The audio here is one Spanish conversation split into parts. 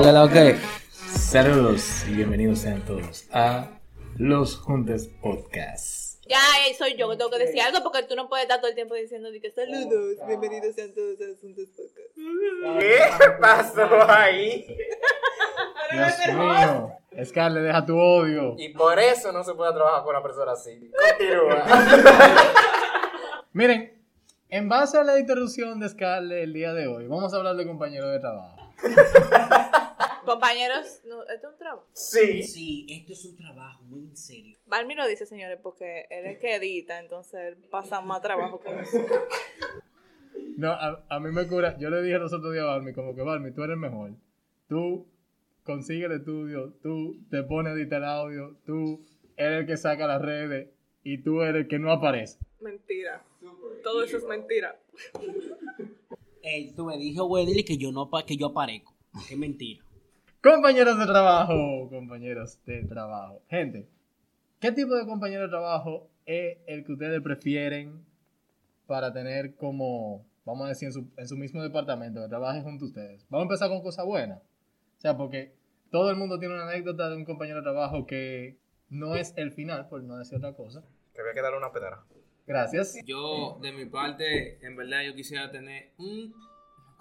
lo que. Saludos y bienvenidos sean todos a Los Juntes Podcast. Ya eh, soy yo que tengo que decir algo porque tú no puedes estar todo el tiempo diciendo de que saludos, bienvenidos sean todos a los Juntos Podcast. ¿Qué pasó ahí? Dios mío. Scarlett, deja tu odio. Y por eso no se puede trabajar con una persona así. Continúa. Miren, en base a la interrupción de Scarlett el día de hoy, vamos a hablar de compañeros de trabajo. Compañeros, no, esto es un trabajo. Sí. Sí, esto es un trabajo muy en serio. Balmi lo dice, señores, porque él es que edita, entonces él pasa más trabajo con eso. No, a, a mí me cura. Yo le dije los otros días a Balmi, como que Balmi, tú eres el mejor. Tú consigues el estudio, tú te pones a editar audio, tú eres el que saca las redes y tú eres el que no aparece. Mentira. Todo eso es mentira. Ey, tú me dije, güey, dile que yo no que yo aparezco. Qué mentira. Compañeros de trabajo, compañeros de trabajo. Gente, ¿qué tipo de compañero de trabajo es el que ustedes prefieren para tener como, vamos a decir, en su, en su mismo departamento, que trabaje junto a ustedes? Vamos a empezar con cosas buenas. O sea, porque todo el mundo tiene una anécdota de un compañero de trabajo que no es el final, por no decir otra cosa. Te voy a quedar una pedra. Gracias. Yo, de mi parte, en verdad yo quisiera tener un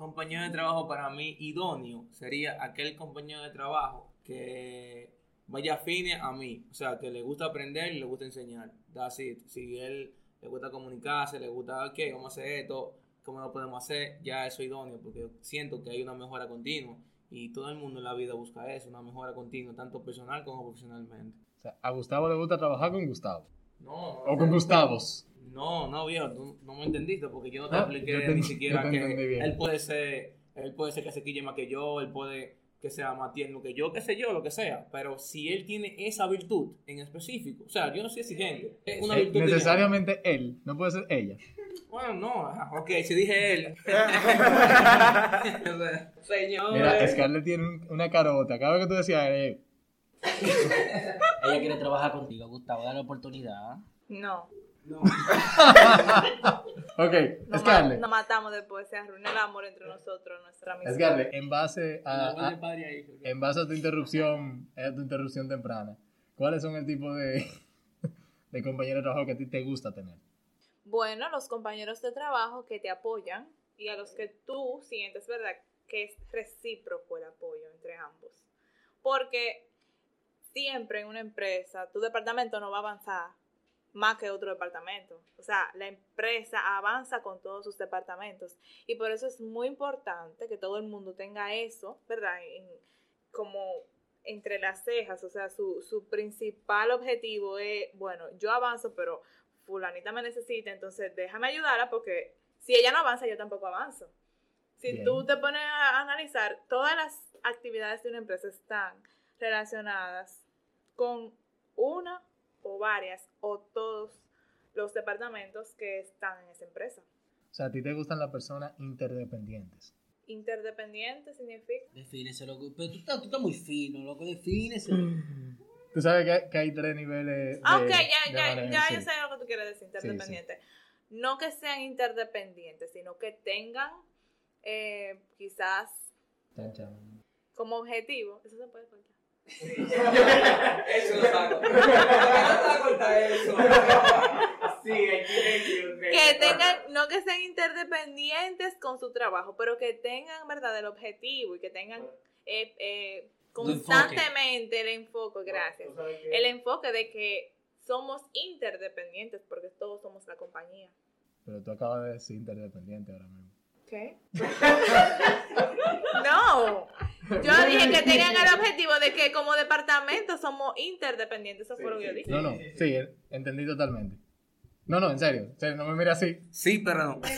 compañero de trabajo para mí idóneo. Sería aquel compañero de trabajo que vaya afine a mí. O sea, que le gusta aprender y le gusta enseñar. That's it. Si él le gusta comunicarse, le gusta, ok, vamos a hacer esto, cómo lo podemos hacer, ya eso es idóneo. Porque siento que hay una mejora continua. Y todo el mundo en la vida busca eso, una mejora continua, tanto personal como profesionalmente. O sea, a Gustavo le gusta trabajar con Gustavo. No, O con Gustavos. No, no, viejo, tú no me entendiste porque yo no te Ah, expliqué yo te- ni siquiera que él puede ser, él puede ser que se quille más que yo, él puede que sea más tierno que yo, qué sé yo, lo que sea, pero si él tiene esa virtud en específico, o sea, yo no soy exigente, es una Eh, virtud necesariamente él, no puede ser ella. Bueno, no, ajá, ok, si dije él. Señor. Mira, Scarlett tiene un- una carota. Cada vez que tú decías, eh, Ella quiere trabajar contigo, Gustavo, dale oportunidad. No. ok, Nos, ma- Scarlett. nos matamos después, se arruina el amor entre nosotros, nuestra amistad. Scarlett, en base a, en base a tu interrupción, a tu interrupción temprana, ¿cuáles son el tipo de, de compañero de trabajo que a ti te gusta tener? Bueno, los compañeros de trabajo que te apoyan y a los que tú sientes, ¿verdad? Que es recíproco el apoyo entre ambos. Porque siempre en una empresa, tu departamento no va a avanzar más que otro departamento. O sea, la empresa avanza con todos sus departamentos. Y por eso es muy importante que todo el mundo tenga eso, ¿verdad? En- como entre las cejas. O sea, su, su principal objetivo es, bueno, yo avanzo, pero fulanita me necesita, entonces déjame ayudarla porque si ella no avanza, yo tampoco avanzo. Si Bien. tú te pones a analizar, todas las actividades de una empresa están relacionadas con una o varias o todos los departamentos que están en esa empresa. O sea, a ti te gustan las personas interdependientes. Interdependiente significa... Defínese, loco. Pero tú estás, tú estás muy fino, loco. Defínese. Tú sabes que, que hay tres niveles de... Ah, ok, ya, de ya, ya sí. yo sé lo que tú quieres decir, interdependiente. No que sean interdependientes, sino que tengan eh, quizás Chan, chan. como objetivo, eso se puede Eso lo saco. ¿Por qué no te vas a cortar eso? Sí, Que tengan, no que sean interdependientes con su trabajo, pero que tengan, ¿verdad?, el objetivo y que tengan eh, eh, constantemente el enfoque, gracias, el enfoque de que somos interdependientes porque todos somos la compañía. Pero tú acabas de decir interdependiente ahora mismo. ¿Qué? no. Yo dije que tengan el objetivo de que como departamento somos interdependientes. Eso fue lo que yo dije. No, no, sí, entendí totalmente. No, no, en serio, en serio, no me mires así. Sí, pero no.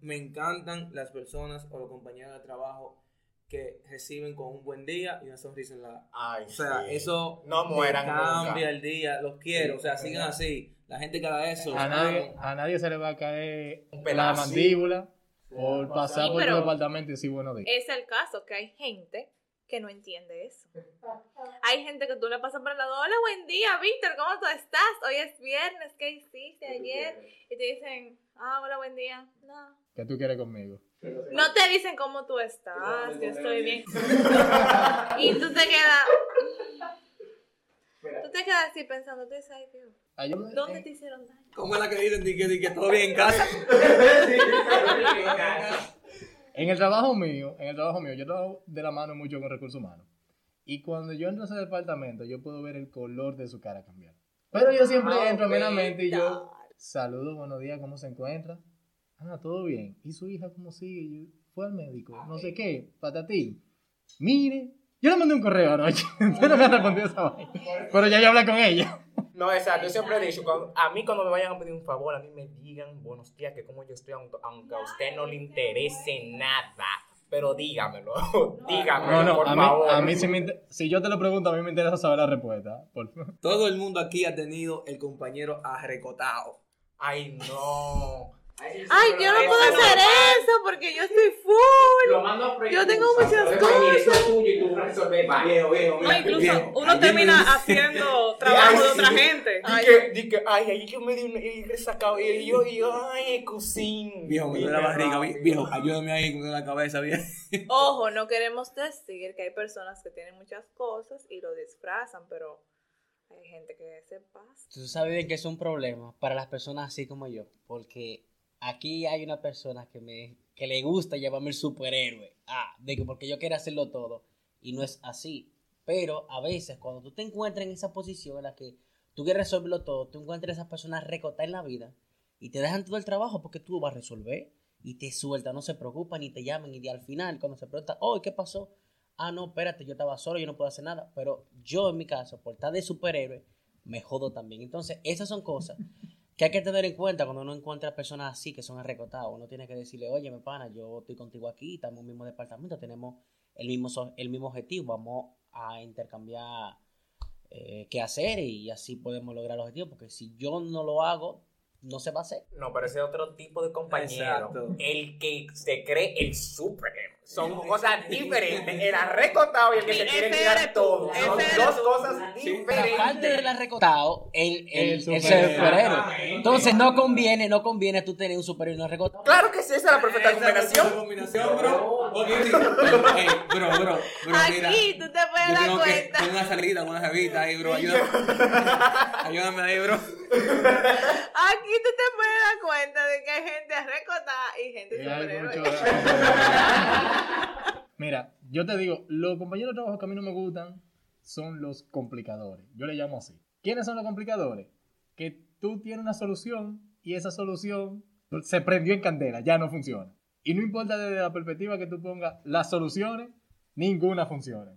Me encantan las personas o los compañeros de trabajo que reciben con un buen día y una sonrisa en la Ay, O sea, sí. eso No mueran cambia nunca. el día, los quiero, o sea, sigan así. La gente que haga eso, A los nadie, amo. a nadie se le va a caer Un la mandíbula por pasar Sí, por tu departamento y decir buenos días. Es el caso que hay gente que no entiende eso. Hay gente que tú le pasas por el lado, hola, buen día, Víctor, ¿cómo tú estás? Hoy es viernes, ¿qué hiciste ayer? Y te dicen, ah, hola, buen día. No. ¿Qué tú quieres conmigo? No te dicen cómo tú estás, yo estoy bien. Y tú te quedas. Tú te quedas así pensando, tú dices, ay Dios, Yo me- ¿dónde te hicieron daño? ¿Cómo es la que dicen di que, que todo bien en casa? En el trabajo mío, en el trabajo mío, yo trabajo de la mano mucho con recursos humanos. Y cuando yo entro a ese departamento, yo puedo ver el color de su cara cambiar. Pero yo siempre Ah, entro amenamente y yo saludo, buenos días, ¿cómo se encuentra? Ah, todo bien. ¿Y su hija cómo sigue? Yo, Fue al médico, no sé qué, patatín. Mire, yo le mandé un correo anoche. Usted no me ha respondido esa vaina. Pero ya yo hablé con ella. No, exacto. Yo siempre he dicho, cuando- a mí cuando me vayan a pedir un favor, a mí me digan buenos días, que como yo estoy, aunque aunque a usted no le interese nada. Pero dígamelo, dígamelo, No, no, por a mí, favor. a mí si, me inter- si yo te lo pregunto, a mí me interesa saber la respuesta. Por favor. Todo el mundo aquí ha tenido el compañero arrecotado. Ay, no. Ay, yo no puedo hacer eso porque yo estoy full. Lo mando a freír. Yo tengo muchas cosas. es tuyo y tú resuelves. va. Viejo, viejo, No, incluso viejo. uno termina haciendo trabajo de otra gente. Di que, di que, ay, ahí yo me di un y resacado y yo, y yo, ay, cocín. Viejo, me duele la barriga, vie- viejo, ayúdame ahí, duele la cabeza, viejo. Ojo, no queremos decir que hay personas que tienen muchas cosas y lo disfrazan, pero hay gente que se pasa. Tú sabes que es un problema para las personas así como yo, porque aquí hay una persona que me que le gusta llamarme el superhéroe, ah, de que porque yo quiero hacerlo todo y no es así. Pero a veces cuando tú te encuentras en esa posición en la que tú quieres resolverlo todo, tú encuentras a esas personas recotadas en la vida y te dejan todo el trabajo porque tú lo vas a resolver y te sueltan, no se preocupan y te llaman y al final cuando se pregunta, oh, ¿qué pasó? Ah, no, espérate, yo estaba solo, yo no puedo hacer nada. Pero yo en mi caso, por estar de superhéroe, me jodo también. Entonces, esas son cosas que hay que tener en cuenta cuando uno encuentra personas así que son arrecotadas. Uno tiene que decirle, oye, mi pana, yo estoy contigo aquí, estamos en el mismo departamento, tenemos el mismo, el mismo objetivo, vamos a intercambiar eh, qué hacer y así podemos lograr el objetivo. Porque si yo no lo hago, no se va a hacer. No, pero ese es otro tipo de compañero. Exacto. El que se cree el superhéroe. Son cosas diferentes. El arrecotado y el que se quiere tirar todo. Son dos cosas Aparte diferentes. del arrecotado, el, el, El el superhéroe. superhéroe. Entonces no conviene, no conviene tú tener un superhéroe y no arrecotado. Claro que sí, esa es la perfecta combinación. combinación, bro. Bro. Aquí tú te puedes dar cuenta. una salida con una jevita ahí, bro. Ayúdame. Ayúdame ahí, bro. Aquí tú te puedes dar cuenta de que hay gente recotada y gente superhéroe. Mira, yo te digo, los compañeros de trabajo que a mí no me gustan son los complicadores. Yo le llamo así. ¿Quiénes son los complicadores? Que tú tienes una solución y esa solución se prendió en candela, ya no funciona. Y no importa desde la perspectiva que tú pongas las soluciones, ninguna funciona.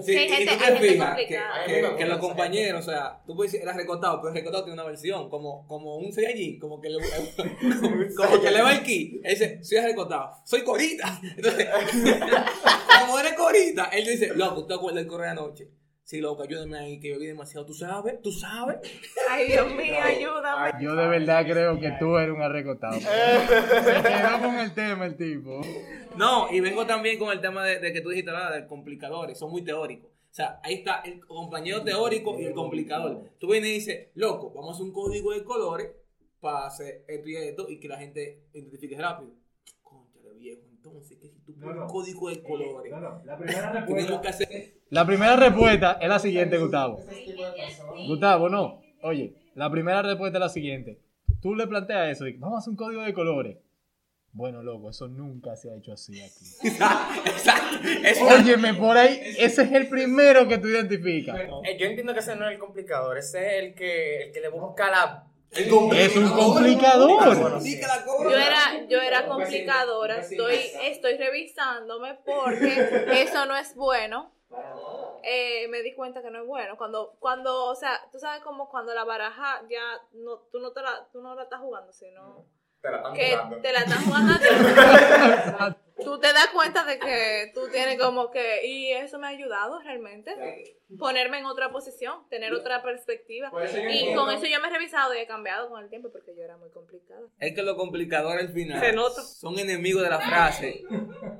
Sí, y gente- tú te fijas que, complicada. que, que los compañeros, o sea, tú puedes decir, era recortado, pero el recortado tiene una versión, como, como un Saiyajin, como que le, como, como que le va el ki. Él dice, soy recortado, soy corita. Entonces, como eres corita, él dice, loco, ¿te acuerdas del correo de anoche? Sí, loco, ayúdame ahí, que bebí demasiado. ¿Tú sabes? ¿Tú sabes? Ay, Dios mío, ayúdame. Yo de verdad creo que tú eres un arrecotado. Se quedó con el tema el tipo. No, y vengo también con el tema de, de que tú dijiste, ¿verdad? De complicadores, son muy teóricos. O sea, ahí está el compañero teórico y el complicador. Tú vienes y dices, loco, vamos a hacer un código de colores para hacer esto y esto y que la gente identifique rápido. Viejo, entonces, que si tú pones un código de colores, tenemos que hacer... La primera respuesta es la siguiente, Gustavo. Gustavo, no. Oye, la primera respuesta es la siguiente. Tú le planteas eso, que vamos a hacer un código de colores. Bueno, loco, eso nunca se ha hecho así aquí. Exacto. Óyeme, por ahí, ese es el primero que tú identificas. Eh, yo entiendo que ese no es el complicador, ese es el que, el que le busca la. Es un complicador. Yo era, yo era complicadora, estoy, estoy revisándome porque eso no es bueno. Eh, me di cuenta que no es bueno. Cuando, cuando, o sea, tú sabes como cuando la baraja ya no, tú no te la, tú no la estás jugando, sino Te la están que jugando. te la están jugando a ti. Tú te das cuenta de que tú tienes como que, y eso me ha ayudado realmente, ponerme en otra posición, tener otra perspectiva. Y con eso yo me he revisado y he cambiado con el tiempo porque yo era muy complicada. Es que los complicadores al final Se nota. son enemigos de la frase,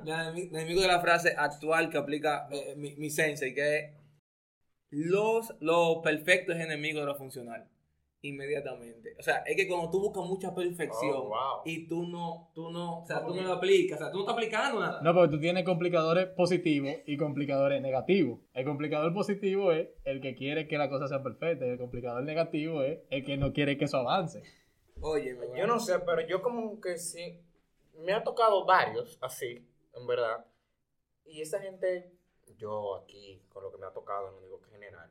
enemigos de la frase actual que aplica eh, mi, mi sensei, que es los, lo perfecto es enemigo de lo funcional. Inmediatamente. O sea, es que cuando tú buscas mucha perfección Oh, wow. y tú no, tú no, o sea, tú no lo aplicas, o sea, tú no estás aplicando nada. No, porque tú tienes complicadores positivos y complicadores negativos. El complicador positivo es el que quiere que la cosa sea perfecta y el complicador negativo es el que no quiere que eso avance. Oye, Yo no sé, pero yo como que sí. Me ha tocado varios así, en verdad. Y esa gente, yo aquí, con lo que me ha tocado, no digo que general,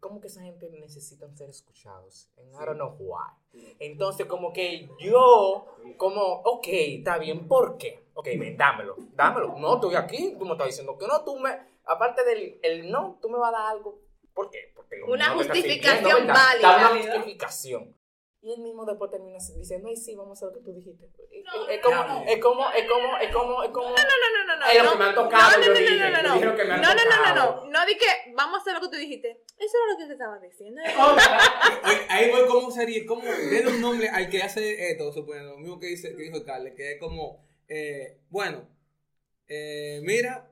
como que esa gente necesitan ser escuchados. En I don't know why. Entonces, como que yo, como, ok, está bien, ¿por qué? Ok, ven, dámelo, dámelo. No, estoy aquí, tú me estás diciendo que no, tú me, aparte del el no, tú me vas a dar algo. ¿Por qué? Porque Una estás justificación válida. Da una justificación. Y él mismo después termina diciendo, ay, sí, vamos a hacer lo que tú dijiste. es, es como, es como, es como, es como, es como... No, no, no, no, Es lo no. que me han tocado, No, no, no, no, no, no. No, no, no, no, no. No di que vamos a hacer lo que tú dijiste. Eso era lo que te estaba diciendo. Ahí voy cómo sería, cómo denle un nombre al que hace esto, suponiendo, lo mismo que, dice, que dijo Carles, que es como, eh, bueno, eh, mira,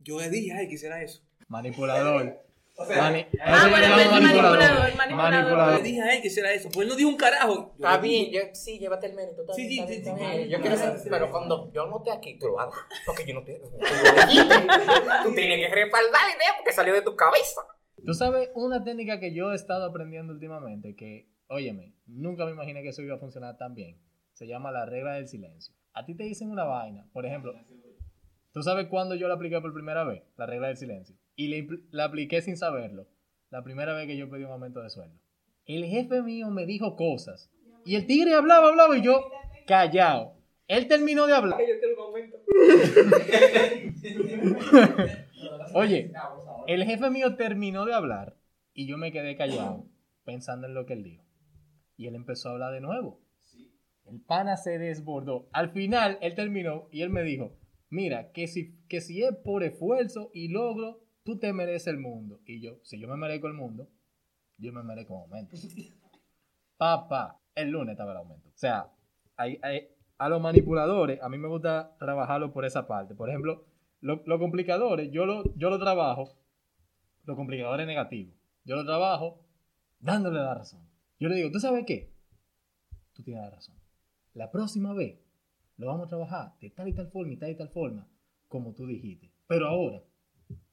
yo le dije, ay, quisiera eso. Manipulador. Mani- Ah, bueno, ves, manipulador, manipulador. Le dije a él que hiciera eso, pues él no dijo un carajo. Está bien, yo, sí, llévate el mérito. Sí, sí, sí. Yo quiero ser, pero cuando yo no esté aquí, tú lo hagas. Porque yo no te. Tú tienes que respaldar la idea porque salió de tu cabeza. Tú sabes una técnica que yo he estado aprendiendo últimamente que, óyeme, nunca me imaginé que eso iba a funcionar tan bien. Se llama la regla del silencio. A ti te dicen una vaina, por ejemplo, ¿tú sabes cuándo yo la apliqué por primera vez? La regla del silencio. Y le la apliqué sin saberlo. La primera vez que yo pedí un aumento de sueldo. El jefe mío me dijo cosas. Y el tigre hablaba, hablaba y yo callado. Él terminó de hablar. Yo quiero un aumento. Oye, el jefe mío terminó de hablar y yo me quedé callado pensando en lo que él dijo. Y él empezó a hablar de nuevo. El pana se desbordó. Al final, él terminó y él me dijo, mira, que si, que si es por esfuerzo y logro, tú te mereces el mundo. Y yo, si yo me merezco el mundo, yo me merezco un aumento. Papá, el lunes estaba el aumento. O sea, hay- hay- a los manipuladores, a mí me gusta trabajarlo por esa parte. Por ejemplo, lo- los complicadores, yo lo, yo lo trabajo, los complicadores negativos, yo lo trabajo dándole la razón. Yo le digo, ¿tú sabes qué? Tú tienes la razón. La próxima vez lo vamos a trabajar de tal y tal forma y tal y tal forma, como tú dijiste. Pero ahora,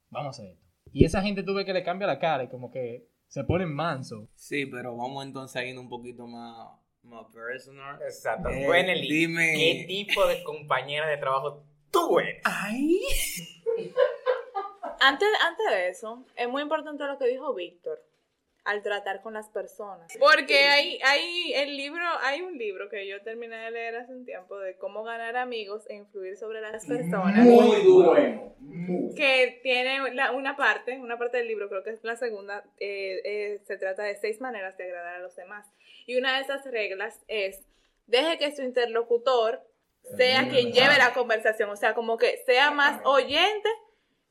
vamos a hacer esto. Y esa gente tú ves que le cambia la cara y como que se ponen manso. Sí, pero vamos entonces a ir un poquito más, más personal. Exacto. Eh, bueno, Eli, dime- ¿qué tipo de compañera de trabajo tú eres? Ay. Antes, antes de eso, es muy importante lo que dijo Víctor al tratar con las personas. Porque hay, hay, el libro, hay un libro que yo terminé de leer hace un tiempo de cómo ganar amigos e influir sobre las personas. Muy duro. que tiene la- una parte, una parte del libro, creo que es la segunda, eh, eh, se trata de seis maneras de agradar a los demás. Y una de esas reglas es, deje que su interlocutor sea quien lleve la conversación, o sea, como que sea más oyente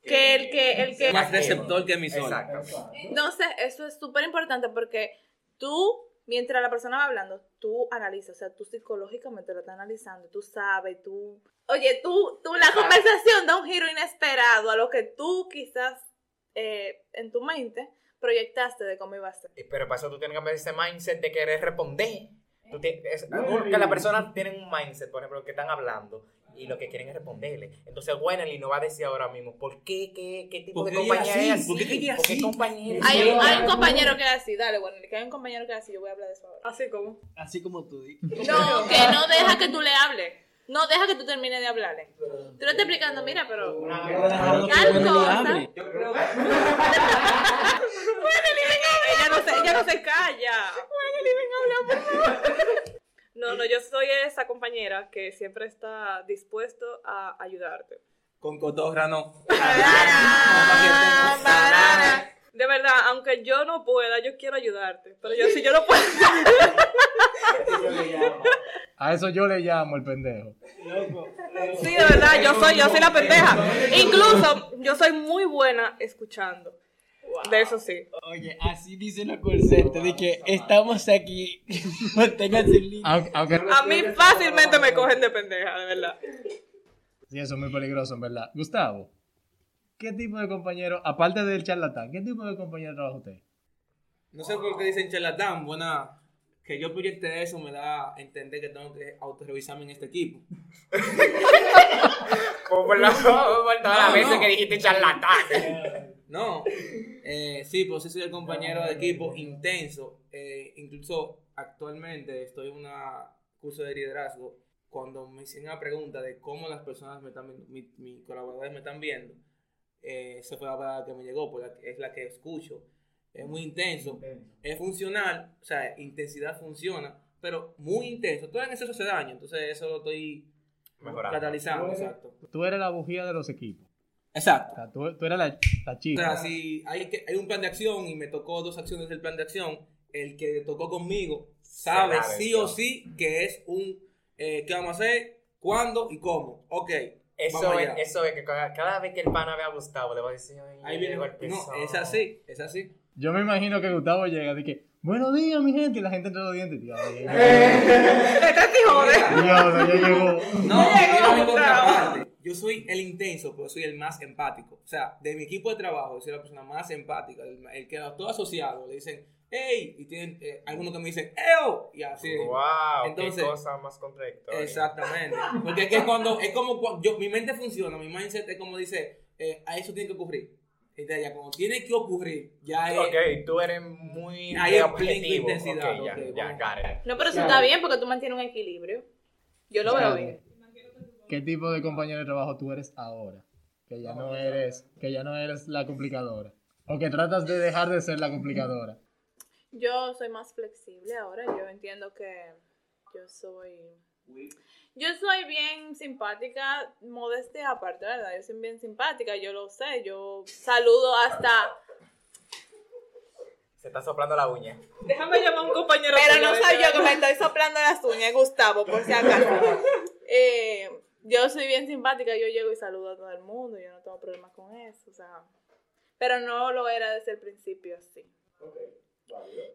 que el que... El que Más receptor que emisor. Exacto. entonces, eso es súper importante porque tú, mientras la persona va hablando, tú analizas, o sea, tú psicológicamente lo estás analizando, tú sabes, tú... Oye, tú, tú la conversación da un giro inesperado a lo que tú quizás eh, en tu mente proyectaste de cómo iba a ser. Pero para eso tú tienes que cambiar ese mindset de querer responder. Tú ti- es- que las personas tienen un mindset, por ejemplo, que están hablando y lo que quieren es responderle. Entonces, Wenely nos va a decir ahora mismo, ¿por qué? ¿Qué, qué tipo ¿Por de compañía así? es así? ¿Por qué ¿Por así? Hay, un- hay un compañero que es así, dale, bueno, que hay un compañero que es así, yo voy a hablar de eso ahora. Así como. Así como tú. No, que no deja que tú le hables. No deja que tú termines de hablarle. Tú le estás explicando, mira, pero... Tal cosa. Yo creo Ella no se, ella no se calla. No, no, yo soy esa compañera que siempre está dispuesto a ayudarte. con cotorra no. De verdad, aunque yo no pueda, yo quiero ayudarte. Pero yo si yo no puedo. A eso yo le llamo el pendejo. Sí, de verdad, yo soy, yo soy la pendeja. Incluso, yo soy muy buena escuchando. De eso sí. Oye, así dice la corcente de que estamos aquí, manténganse en línea. Aunque, aunque A mí fácilmente me cogen de pendeja, de verdad. sí, eso es muy peligroso, en verdad. Gustavo, ¿qué tipo de compañero, aparte del charlatán, qué tipo de compañero trabaja usted? No sé por qué dicen charlatán, buena, que yo proyecte eso me da a entender que tengo que autorrevisarme en este equipo. Por, por la- por todas las No, veces no. que dijiste charlatán. No, eh, sí, pues sí soy el compañero de equipo intenso. Eh, incluso actualmente estoy en un curso de liderazgo. Cuando me hicieron una pregunta de cómo las personas me están viendo, mi- mis colaboradores me están viendo, eh, esa fue la palabra que me llegó, porque es la que escucho. Es muy intenso, es funcional, o sea, intensidad funciona, pero muy intenso. Todo en exceso se daña, entonces eso lo estoy Mejorando. catalizando, exacto. Tú eres la bujía de los equipos. O Exacto. sea, tú, tú eres la, la O chica. sea, si hay, que, hay un plan de acción y me tocó dos acciones del plan de acción, el que tocó conmigo sabe sí o sí que es un eh, qué vamos a hacer, cuándo y cómo. Ok. Eso es, eso es que cada, cada vez que el pana ve a Gustavo le va a decir, ay, Ahí viene. llegó el No, es así, es así. Yo me imagino que Gustavo llega de que, buenos días, mi gente, y la gente entre los dientes. Dios, ya Este hijo de... llegó. Dios, ya llegó. No, mira mi Gustavo. Yo soy el intenso, pero soy el más empático. O sea, de mi equipo de trabajo, yo soy la persona más empática. El, el que a todo asociado le dicen, hey, y tienen eh, algunos que me dicen, eo, y así. Wow, Entonces- qué cosa más contradictoria. Exactamente. Porque es que cuando, es como cuando yo, mi mente funciona, mi mindset es como dice, eh, a eso tiene que ocurrir. Entonces, ya cuando tiene que ocurrir, ya es. Ok, tú eres muy Ahí es intensidad, Ok, ya, ok, ya, got it. No, pero eso está bien porque tú mantienes un equilibrio. Yo lo veo bien. ¿Qué tipo de compañero de trabajo tú eres ahora? Que ya no eres, que ya no eres la complicadora. O que tratas de dejar de ser la complicadora. Yo soy más flexible ahora. Yo entiendo que yo soy. Yo soy bien simpática, modestia aparte, ¿verdad? Yo soy bien simpática, yo lo sé. Yo saludo hasta. Se está soplando la uña. Déjame llamar a un compañero. Pero no soy yo que me estoy soplando las uñas, Gustavo, por si acaso. Eh, yo soy bien simpática, yo llego y saludo a todo el mundo, yo no tengo problemas con eso, o sea. Pero no lo era desde el principio así.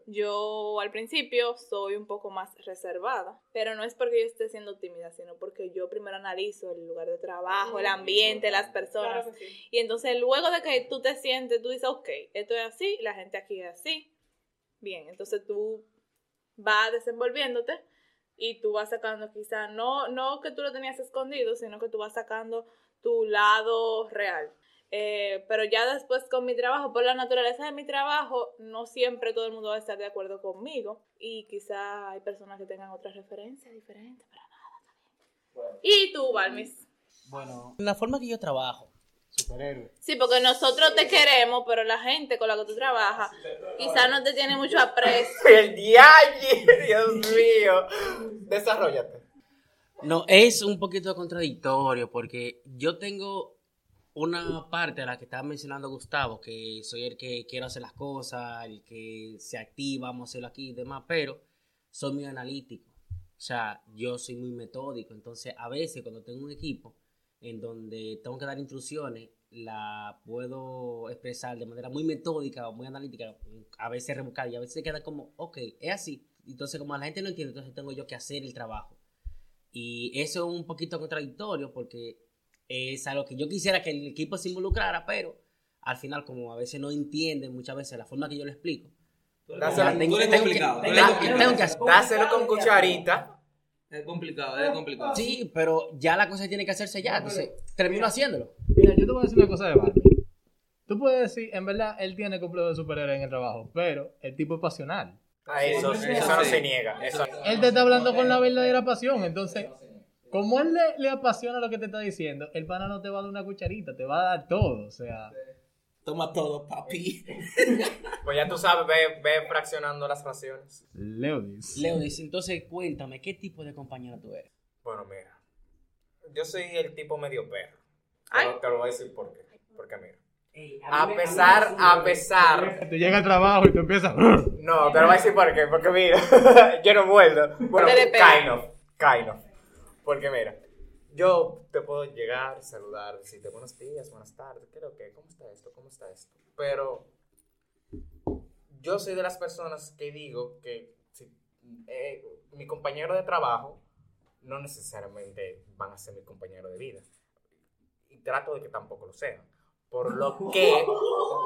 Yo al principio soy un poco más reservada, pero no es porque yo esté siendo tímida, sino porque yo primero analizo el lugar de trabajo, el ambiente, las personas. Claro que sí. Y entonces luego de que tú te sientes, tú dices, ok, esto es así, la gente aquí es así. Bien, entonces tú vas desenvolviéndote y tú vas sacando quizá, no, no que tú lo tenías escondido, sino que tú vas sacando tu lado real. Eh, pero ya después con mi trabajo, por la naturaleza de mi trabajo, no siempre todo el mundo va a estar de acuerdo conmigo y quizá hay personas que tengan otras referencias diferentes, pero nada, está bien. ¿Y tú, Balmis? Bueno, la forma que yo trabajo, Superhéroe. Sí, porque nosotros te queremos, pero la gente con la que tú trabajas quizás no te tiene mucho aprecio. El dialle, Dios mío. Desarrollate. No, es un poquito contradictorio porque yo tengo una parte a la que estaba mencionando Gustavo, que soy el que quiero hacer las cosas, el que se activa, vamos a hacerlo aquí y demás, pero soy muy analítico. O sea, yo soy muy metódico. Entonces, a veces cuando tengo un equipo en donde tengo que dar instrucciones, la puedo expresar de manera muy metódica o muy analítica, a veces rebuscada y a veces queda como, ok, es así. Entonces, como la gente no entiende, entonces tengo yo que hacer el trabajo. Y eso es un poquito contradictorio porque es algo que yo quisiera que el equipo se involucrara, pero al final, como a veces no entienden muchas veces la forma que yo lo explico, Dáselo, tengo, que, complicado, tú tengo eres que- complicado. tengo que hacer. dáselo con cucharita. Es complicado, es complicado. Sí, pero ya la cosa tiene que hacerse ya. Entonces, termino haciéndolo. Mira, yo te voy a decir una cosa de Barbie. Tú puedes decir, en verdad, él tiene complejo de superhéroe en el trabajo, pero el tipo es pasional. A eso, Sí, eso no se niega. Eso Él te está hablando con la verdadera pasión, entonces, como él le, le apasiona lo que te está diciendo, el pana no te va a dar una cucharita, te va a dar todo, o sea, Toma todo, papi. Pues ya tú sabes, ve, ve fraccionando las raciones. Leodis. Leo dice, entonces cuéntame, ¿qué tipo de compañero tú eres? Bueno, mira. Yo soy el tipo medio perro. Te lo voy a decir por qué. Porque mira. A pesar, a pesar. Tú llegas al trabajo y tú empiezas... No, te lo voy a decir por qué. Porque mira, yo no muerdo. Bueno, Te kind of, kind of. Porque mira, yo te puedo llegar, saludar, decirte buenos días, buenas tardes, ¿qué es lo que? ¿Cómo está esto? ¿Cómo está esto? Pero yo soy de las personas que digo que eh, mi compañero de trabajo no necesariamente van a ser mi compañero de vida. Y trato de que tampoco lo sean. Por lo que,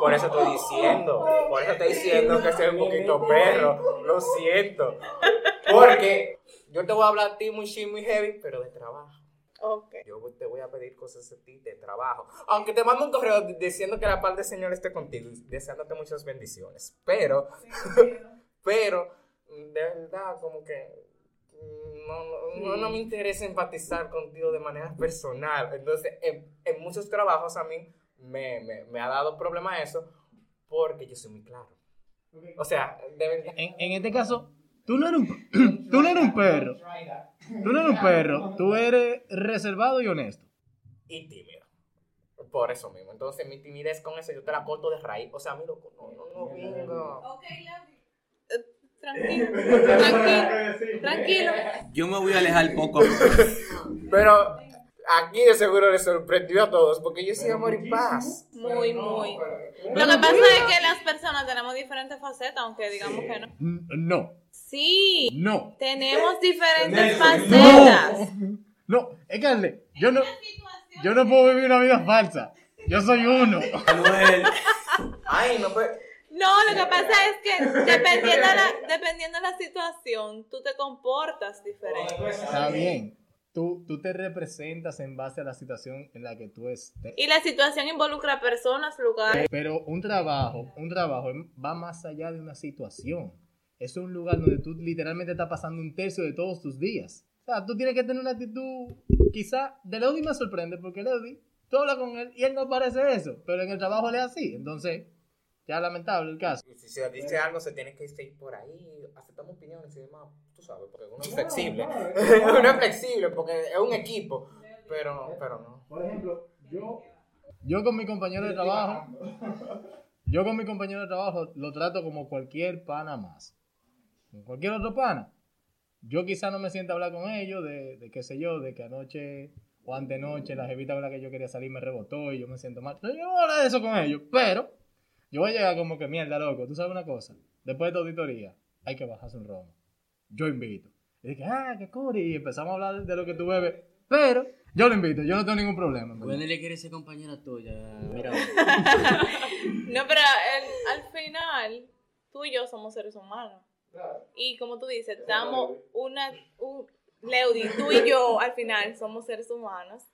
por eso estoy diciendo, por eso estoy diciendo que soy un poquito perro, lo siento. Porque yo te voy a hablar a ti muy shit, muy heavy, pero de trabajo. Ok. Yo te voy a pedir cosas a ti de trabajo. Aunque te mando un correo diciendo que la paz del Señor esté contigo y deseándote muchas bendiciones. Pero, pero, de verdad, como que no, no, no, no me interesa empatizar contigo de manera personal. Entonces, en, en muchos trabajos a mí me, me, me ha dado problema eso porque yo soy muy claro. O sea, de verdad. En, en este caso, tú no eres un, tú no eres un perro. Tú no eres un perro. Tú eres reservado y honesto. y tímido. Por eso mismo. Entonces, mi timidez con eso yo te la corto de raíz. O sea, mi loco, no, no, no venga. Tranquilo, tranquilo, tranquilo. Yo me voy a alejar poco a poco. Pero aquí de seguro les sorprendió a todos porque yo soy amor y paz. Muy, muy. Lo que pasa es que las personas tenemos diferentes facetas, aunque digamos que no. No, Sí, no, tenemos diferentes facetas. no. Es que, Ale, yo no, yo no puedo vivir una vida falsa. Yo soy uno. Manuel, Ay, no pues. No, lo que pasa es que dependiendo de la, dependiendo de la situación, tú te comportas diferente. Está bien. Tú, tú te representas en base a la situación en la que tú estés. Y la situación involucra personas, lugares. Pero un trabajo, un trabajo va más allá de una situación. Es un lugar donde tú literalmente estás pasando un tercio de todos tus días. O sea, tú tienes que tener una actitud, quizá, de Leody me sorprende porque Leody, tú hablas con él y él no parece eso, pero en el trabajo le es así. Entonces, ya lamentable el caso. Y si se dice algo, se tiene que ir por ahí. Aceptamos opiniones y demás. Tú sabes, porque uno es flexible. uno es flexible porque es un equipo. Pero, pero no. Por ejemplo, yo... Yo con mi compañero de trabajo, yo con mi compañero de trabajo lo trato como cualquier pana más. Cualquier otro pana. Yo quizá no me siento a hablar con ellos de, de qué sé yo, de que anoche o antenoche la jevita con la que yo quería salir me rebotó y yo me siento mal. No, yo no voy a hablar de eso con ellos, pero yo voy a llegar como que mierda, loco. Tú sabes una cosa, después de tu auditoría hay que bajarse un romo. Yo invito. Y dije, ah, qué cool. Y empezamos a hablar de lo que tú bebes, pero yo lo invito, yo no tengo ningún problema. Bueno, le quiere ser compañera tuya. Mira, No, pero el- al final, tú y yo somos seres humanos. Y como tú dices, damos una. Un, Leudi, tú y yo al final somos seres humanos.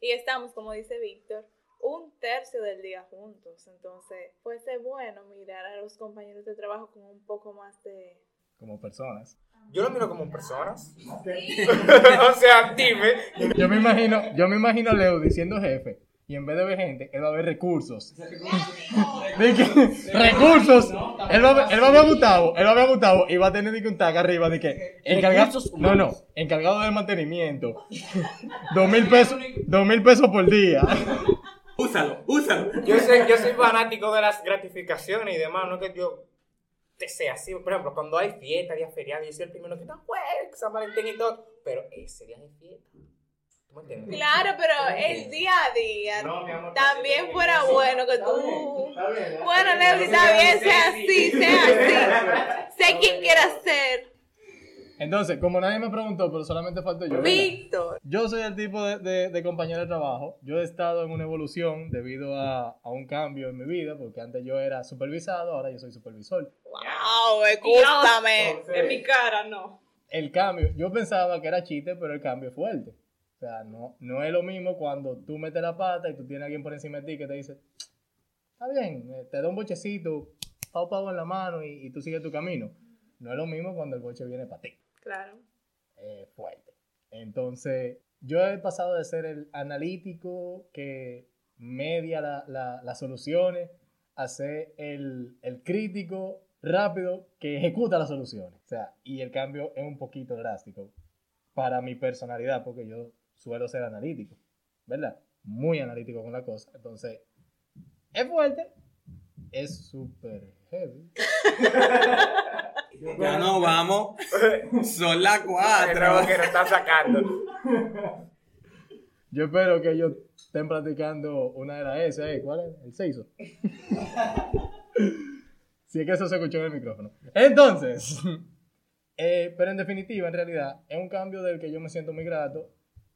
Y estamos, como dice Víctor, un tercio del día juntos. Entonces, puede ser bueno mirar a los compañeros de trabajo con un poco más de. Como personas. Yo lo miro como personas. o sea, dime. Yo me imagino, yo me imagino a Leo diciendo jefe. Y en vez de ver gente, él va a ver recursos. Recursos. Él va, a ver- él va a ver a Gustavo. Él va a ver a Gustavo y va a tener que un tag arriba de que encargado. No, no. Encargado de mantenimiento. Dos mil pesos, dos mil pesos por día. úsalo, úsalo. Yo soy, yo soy fanático de las gratificaciones y demás. No que yo te sea así. Por ejemplo, cuando hay fiesta, día feriado, yo soy el primero que está, pues, San Valentín y todo. Pero ese día de fiesta. ¿Tú me entiendes? Claro, pero el día a día también fuera bueno que tú. Bueno, Leudi, está bien, sea así, sea así. Sé quién quieras ser. Entonces, como nadie me preguntó, pero solamente falto yo. Víctor. Yo soy el tipo de, de- de compañero de trabajo. Yo he estado en una evolución debido a, a un cambio en mi vida, porque antes yo era supervisado, ahora yo soy supervisor. Wow, escúchame. En mi cara, no. El cambio, yo pensaba que era chiste, pero el cambio es fuerte. O sea, no, no es lo mismo cuando tú metes la pata y tú tienes a alguien por encima de ti que te dice, está bien, eh, te da un bochecito, pau pau en la mano y, y tú sigues tu camino. No es lo mismo cuando el boche viene para ti. Claro. eh, fuerte. Entonces, yo he pasado de ser el analítico que media la- la- las soluciones a ser el, el crítico rápido que ejecuta las soluciones. O sea, y el cambio es un poquito drástico para mi personalidad, porque yo suelo ser analítico, ¿verdad? Muy analítico con la cosa. Entonces, es fuerte, es súper heavy. Ya no vamos. Son las cuatro. que nos están sacando. Yo espero que ellos estén practicando una de las S, ¿eh? ¿cuál es? El seiso. si es que eso se escuchó en el micrófono. Entonces, eh, pero en definitiva, en realidad, es un cambio del que yo me siento muy grato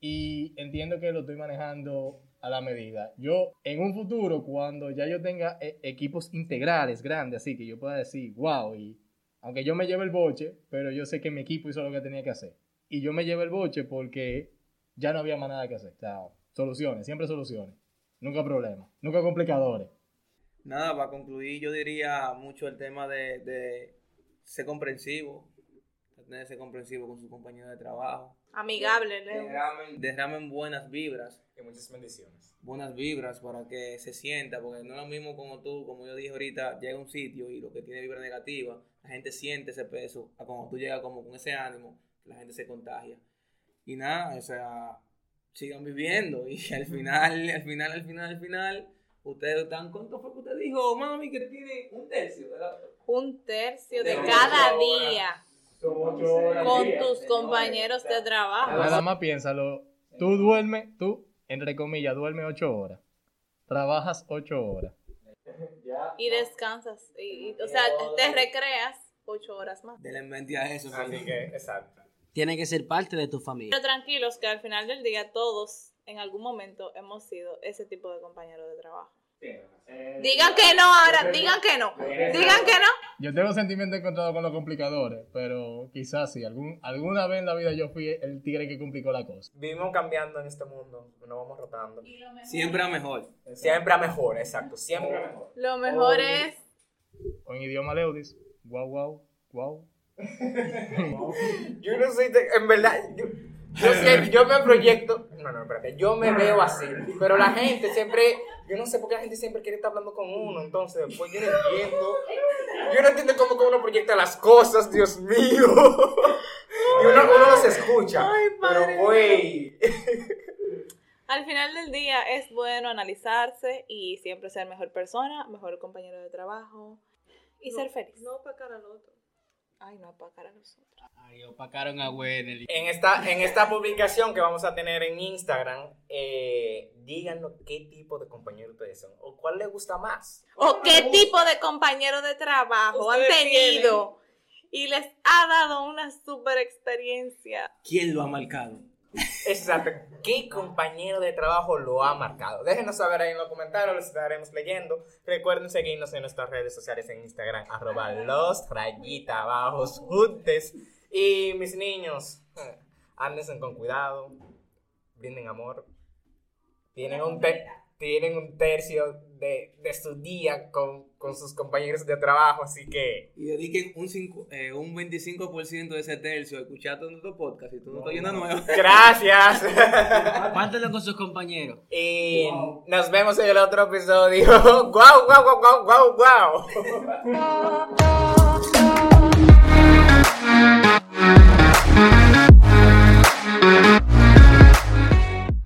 y entiendo que lo estoy manejando a la medida. Yo, en un futuro, cuando ya yo tenga eh, equipos integrales grandes, así que yo pueda decir, wow, y Aunque yo me lleve el boche, pero yo sé que mi equipo hizo lo que tenía que hacer. Y yo me llevé el boche porque ya no había más nada que hacer. O soluciones, siempre soluciones. Nunca problemas, nunca complicadores. Nada, para concluir, yo diría mucho el tema de ser comprensivo, de tener ser comprensivo con su compañero de trabajo. Amigable, Leo. Derramen, derramen buenas vibras, Y muchas bendiciones. buenas vibras para que se sienta, porque no es lo mismo como tú, como yo dije ahorita, llega a un sitio y lo que tiene vibra negativa, la gente siente ese peso, a cuando tú llegas como con ese ánimo, la gente se contagia. Y nada, o sea, sigan viviendo y al final, al final, al final, al final, ustedes están, ¿cuánto fue que usted dijo, mami, que tiene un tercio? ¿verdad? Un tercio de De cada horas. Día Son ocho horas. con tus compañeros de trabajo. Nada más piénsalo. Tú duermes, tú, entre comillas, duermes ocho horas. Trabajas ocho horas. Y descansas. Y, y- o sea, te recreas ocho horas más. De la mente a eso. Así que, exacto. Tiene que ser parte de tu familia. Pero tranquilos que al final del día todos en algún momento hemos sido ese tipo de compañeros de trabajo. Digan que no ahora, digan que no. Digan que no. Yo tengo sentimiento encontrado con los complicadores, pero quizás sí. Algún, alguna vez en la vida yo fui el tigre que complicó la cosa. Vivimos cambiando en este mundo, nos vamos rotando. Siempre a mejor. Siempre a mejor, exacto, siempre a mejor. Lo mejor es O en idioma leudis. Guau, guau, guau. Yo no soy en verdad, yo, yo, siempre- yo me proyecto, no, no, espérate, yo me veo así, pero la gente siempre, yo no sé por qué la gente siempre quiere estar hablando con uno, entonces después yo no entiendo, yo no entiendo cómo que uno proyecta las cosas, Dios mío, y uno, uno los escucha, pero güey, Al final del día es bueno analizarse y siempre ser mejor persona, mejor compañero de trabajo y ser feliz. No opacar al otro. Ay, no apagar a los otros. Ay, opacaron a Wenel. en esta, en esta publicación que vamos a tener en Instagram, eh, díganos qué tipo de compañero ustedes son, o cuál les gusta más. ¿O qué tipo de compañero de trabajo han tenido y les ha dado una super experiencia? ¿Quién lo ha marcado? Exacto. ¿Qué compañero de trabajo lo ha marcado? Déjenos saber ahí en los comentarios, los estaremos leyendo. Recuerden seguirnos en nuestras redes sociales en Instagram, arroba los rayita juntes. Y mis niños, eh, ándense con cuidado, brinden amor. Tienen un, te- tienen un tercio de, de su día con, con sus compañeros de trabajo, así que... Y dediquen un, cinco- eh, un 25% de ese tercio a escuchar todos nuestros podcasts y tú no estás yendo nuevo. Gracias. Compártelo con sus compañeros. Y nos vemos en el otro episodio. ¡Guau, guau, guau, guau, guau, guau!